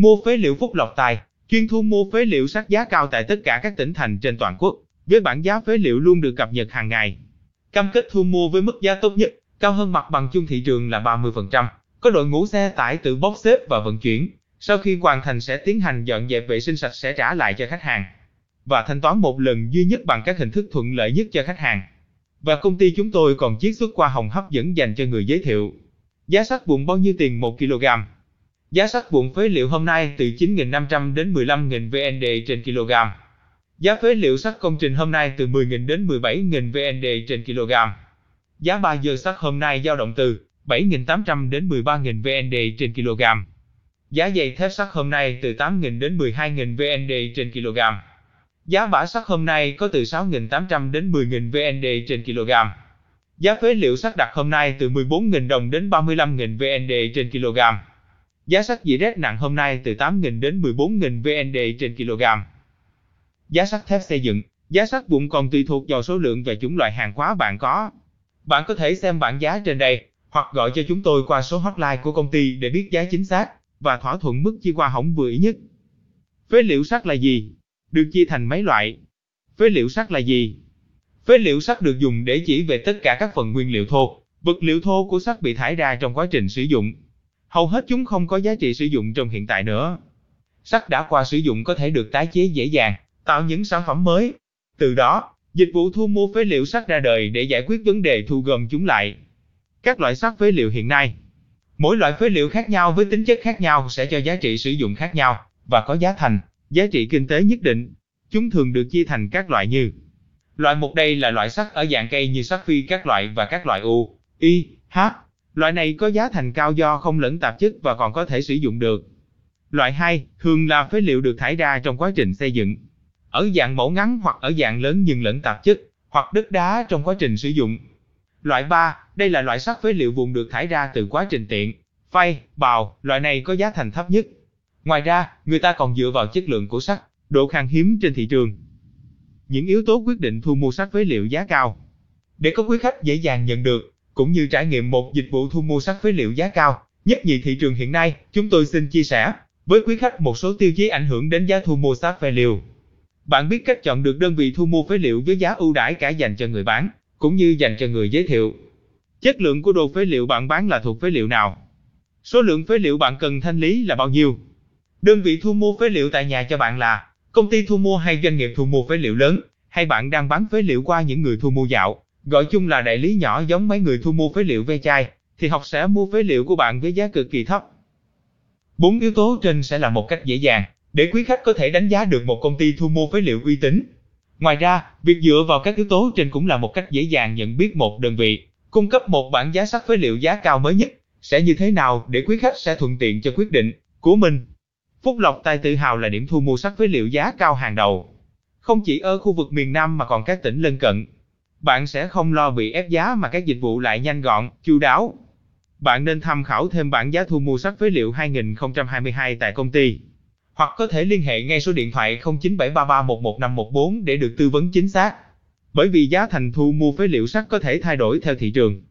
Mua phế liệu Phúc Lộc Tài, chuyên thu mua phế liệu sát giá cao tại tất cả các tỉnh thành trên toàn quốc, với bảng giá phế liệu luôn được cập nhật hàng ngày. Cam kết thu mua với mức giá tốt nhất, cao hơn mặt bằng chung thị trường là 30%, có đội ngũ xe tải tự bốc xếp và vận chuyển. Sau khi hoàn thành sẽ tiến hành dọn dẹp vệ sinh sạch sẽ trả lại cho khách hàng và thanh toán một lần duy nhất bằng các hình thức thuận lợi nhất cho khách hàng. Và công ty chúng tôi còn chiết xuất qua hồng hấp dẫn dành cho người giới thiệu. Giá sắt vụn bao nhiêu tiền 1 kg? Giá sắt vụn phế liệu hôm nay từ 9.500 đến 15.000 VND trên kg. Giá phế liệu sắt công trình hôm nay từ 10.000 đến 17.000 VND trên kg. Giá 3 giờ sắt hôm nay dao động từ 7.800 đến 13.000 VND trên kg. Giá dây thép sắt hôm nay từ 8.000 đến 12.000 VND trên kg. Giá bã sắt hôm nay có từ 6.800 đến 10.000 VND trên kg. Giá phế liệu sắt đặc hôm nay từ 14.000 đồng đến 35.000 VND trên kg. Giá sắt dỉ rét nặng hôm nay từ 8.000 đến 14.000 VND trên kg. Giá sắt thép xây dựng, giá sắt vụn còn tùy thuộc vào số lượng và chủng loại hàng hóa bạn có. Bạn có thể xem bảng giá trên đây, hoặc gọi cho chúng tôi qua số hotline của công ty để biết giá chính xác và thỏa thuận mức chi qua hỏng vừa ý nhất. Phế liệu sắt là gì? Được chia thành mấy loại. Phế liệu sắt là gì? Phế liệu sắt được dùng để chỉ về tất cả các phần nguyên liệu thô, vật liệu thô của sắt bị thải ra trong quá trình sử dụng. Hầu hết chúng không có giá trị sử dụng trong hiện tại nữa. Sắt đã qua sử dụng có thể được tái chế dễ dàng, tạo những sản phẩm mới. Từ đó, dịch vụ thu mua phế liệu sắt ra đời để giải quyết vấn đề thu gom chúng lại. Các loại sắt phế liệu hiện nay Mỗi loại phế liệu khác nhau với tính chất khác nhau sẽ cho giá trị sử dụng khác nhau và có giá thành, giá trị kinh tế nhất định. Chúng thường được chia thành các loại như Loại một đây là loại sắt ở dạng cây như sắt phi các loại và các loại U, Y, H. Loại này có giá thành cao do không lẫn tạp chất và còn có thể sử dụng được. Loại 2, thường là phế liệu được thải ra trong quá trình xây dựng. Ở dạng mẫu ngắn hoặc ở dạng lớn nhưng lẫn tạp chất, hoặc đất đá trong quá trình sử dụng. Loại 3, đây là loại sắt phế liệu vùng được thải ra từ quá trình tiện, phay, bào, loại này có giá thành thấp nhất. Ngoài ra, người ta còn dựa vào chất lượng của sắt, độ khan hiếm trên thị trường. Những yếu tố quyết định thu mua sắt phế liệu giá cao. Để có quý khách dễ dàng nhận được, cũng như trải nghiệm một dịch vụ thu mua sắt phế liệu giá cao, nhất nhì thị trường hiện nay, chúng tôi xin chia sẻ với quý khách một số tiêu chí ảnh hưởng đến giá thu mua sắt phế liệu. Bạn biết cách chọn được đơn vị thu mua phế liệu với giá ưu đãi cả dành cho người bán, cũng như dành cho người giới thiệu. Chất lượng của đồ phế liệu bạn bán là thuộc phế liệu nào? Số lượng phế liệu bạn cần thanh lý là bao nhiêu? Đơn vị thu mua phế liệu tại nhà cho bạn là công ty thu mua hay doanh nghiệp thu mua phế liệu lớn, hay bạn đang bán phế liệu qua những người thu mua dạo, gọi chung là đại lý nhỏ giống mấy người thu mua phế liệu ve chai, thì học sẽ mua phế liệu của bạn với giá cực kỳ thấp. Bốn yếu tố trên sẽ là một cách dễ dàng để quý khách có thể đánh giá được một công ty thu mua phế liệu uy tín. Ngoài ra, việc dựa vào các yếu tố trên cũng là một cách dễ dàng nhận biết một đơn vị cung cấp một bản giá sắt phế liệu giá cao mới nhất sẽ như thế nào để quý khách sẽ thuận tiện cho quyết định của mình. Phúc Lộc Tài tự hào là điểm thu mua sắt phế liệu giá cao hàng đầu. Không chỉ ở khu vực miền Nam mà còn các tỉnh lân cận. Bạn sẽ không lo bị ép giá mà các dịch vụ lại nhanh gọn, chu đáo. Bạn nên tham khảo thêm bản giá thu mua sắt phế liệu 2022 tại công ty. Hoặc có thể liên hệ ngay số điện thoại 0973311514 để được tư vấn chính xác. Bởi vì giá thành thu mua phế liệu sắt có thể thay đổi theo thị trường.